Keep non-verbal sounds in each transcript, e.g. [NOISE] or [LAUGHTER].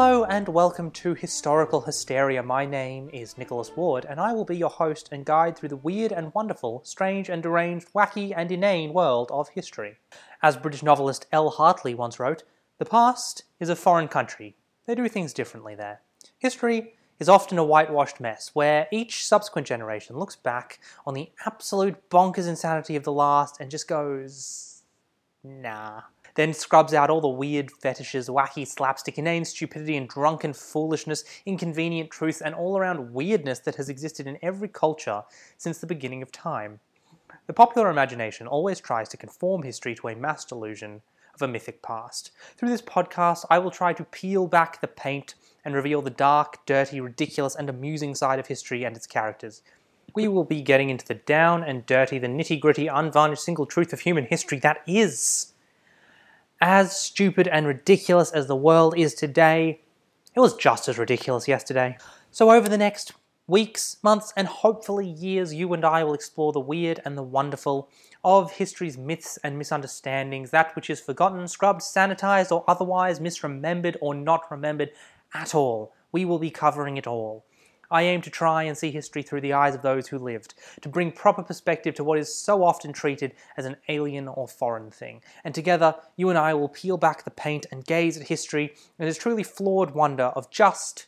Hello and welcome to Historical Hysteria. My name is Nicholas Ward, and I will be your host and guide through the weird and wonderful, strange and deranged, wacky and inane world of history. As British novelist L. Hartley once wrote, the past is a foreign country. They do things differently there. History is often a whitewashed mess, where each subsequent generation looks back on the absolute bonkers insanity of the last and just goes, nah. Then scrubs out all the weird fetishes, wacky slapstick, inane stupidity, and drunken foolishness, inconvenient truth, and all around weirdness that has existed in every culture since the beginning of time. The popular imagination always tries to conform history to a mass delusion of a mythic past. Through this podcast, I will try to peel back the paint and reveal the dark, dirty, ridiculous, and amusing side of history and its characters. We will be getting into the down and dirty, the nitty gritty, unvarnished single truth of human history that is. As stupid and ridiculous as the world is today, it was just as ridiculous yesterday. So, over the next weeks, months, and hopefully years, you and I will explore the weird and the wonderful of history's myths and misunderstandings, that which is forgotten, scrubbed, sanitized, or otherwise misremembered or not remembered at all. We will be covering it all. I aim to try and see history through the eyes of those who lived, to bring proper perspective to what is so often treated as an alien or foreign thing. And together, you and I will peel back the paint and gaze at history and its truly flawed wonder of just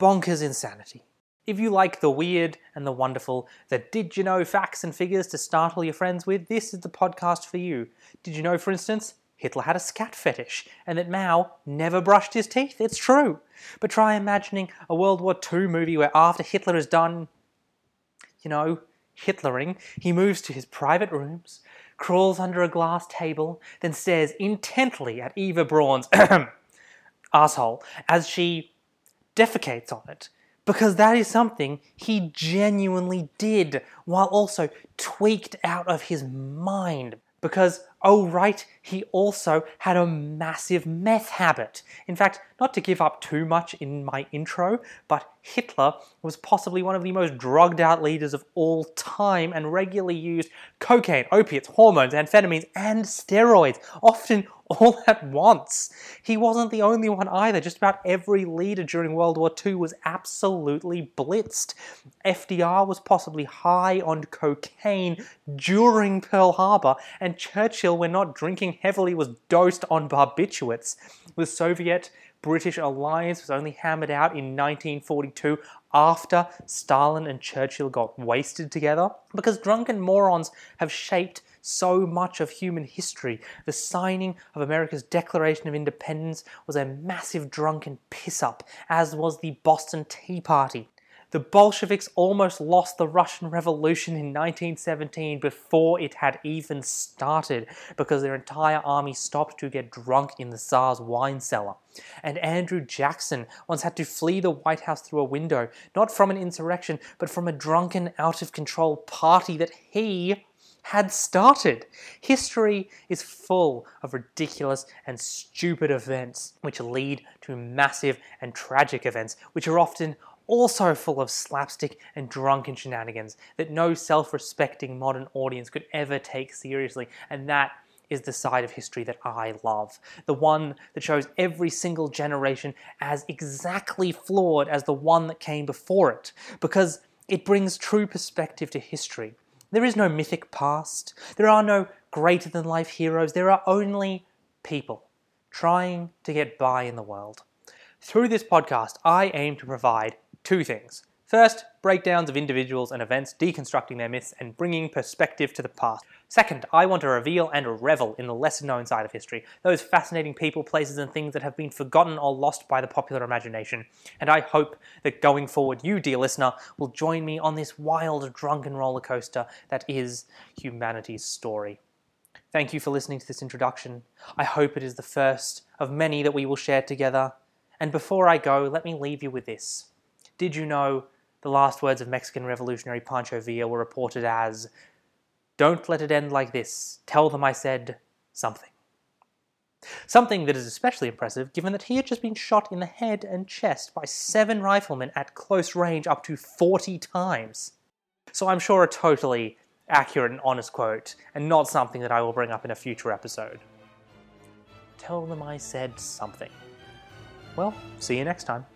bonkers insanity. If you like the weird and the wonderful, the did you know facts and figures to startle your friends with, this is the podcast for you. Did you know, for instance, Hitler had a scat fetish, and that Mao never brushed his teeth. It's true. But try imagining a World War II movie where after Hitler is done, you know, Hitlering, he moves to his private rooms, crawls under a glass table, then stares intently at Eva Braun's [CLEARS THROAT] asshole as she defecates on it. Because that is something he genuinely did while also tweaked out of his mind. Because Oh, right, he also had a massive meth habit. In fact, not to give up too much in my intro, but Hitler was possibly one of the most drugged out leaders of all time and regularly used cocaine, opiates, hormones, amphetamines, and steroids, often all [LAUGHS] at once. He wasn't the only one either. Just about every leader during World War II was absolutely blitzed. FDR was possibly high on cocaine during Pearl Harbor, and Churchill, when not drinking heavily, was dosed on barbiturates. The Soviet British alliance was only hammered out in 1942 after Stalin and Churchill got wasted together because drunken morons have shaped so much of human history. The signing of America's Declaration of Independence was a massive drunken piss up, as was the Boston Tea Party. The Bolsheviks almost lost the Russian Revolution in 1917 before it had even started because their entire army stopped to get drunk in the Tsar's wine cellar. And Andrew Jackson once had to flee the White House through a window, not from an insurrection, but from a drunken, out of control party that he had started. History is full of ridiculous and stupid events which lead to massive and tragic events, which are often also full of slapstick and drunken shenanigans that no self respecting modern audience could ever take seriously, and that is the side of history that I love. The one that shows every single generation as exactly flawed as the one that came before it, because it brings true perspective to history. There is no mythic past. There are no greater than life heroes. There are only people trying to get by in the world. Through this podcast, I aim to provide two things First, breakdowns of individuals and events, deconstructing their myths and bringing perspective to the past. Second, I want to reveal and revel in the lesser known side of history, those fascinating people, places, and things that have been forgotten or lost by the popular imagination. And I hope that going forward, you, dear listener, will join me on this wild, drunken roller coaster that is humanity's story. Thank you for listening to this introduction. I hope it is the first of many that we will share together. And before I go, let me leave you with this. Did you know the last words of Mexican revolutionary Pancho Villa were reported as, Don't let it end like this. Tell them I said something. Something that is especially impressive given that he had just been shot in the head and chest by seven riflemen at close range up to 40 times. So I'm sure a totally accurate and honest quote, and not something that I will bring up in a future episode. Tell them I said something. well, see you next time.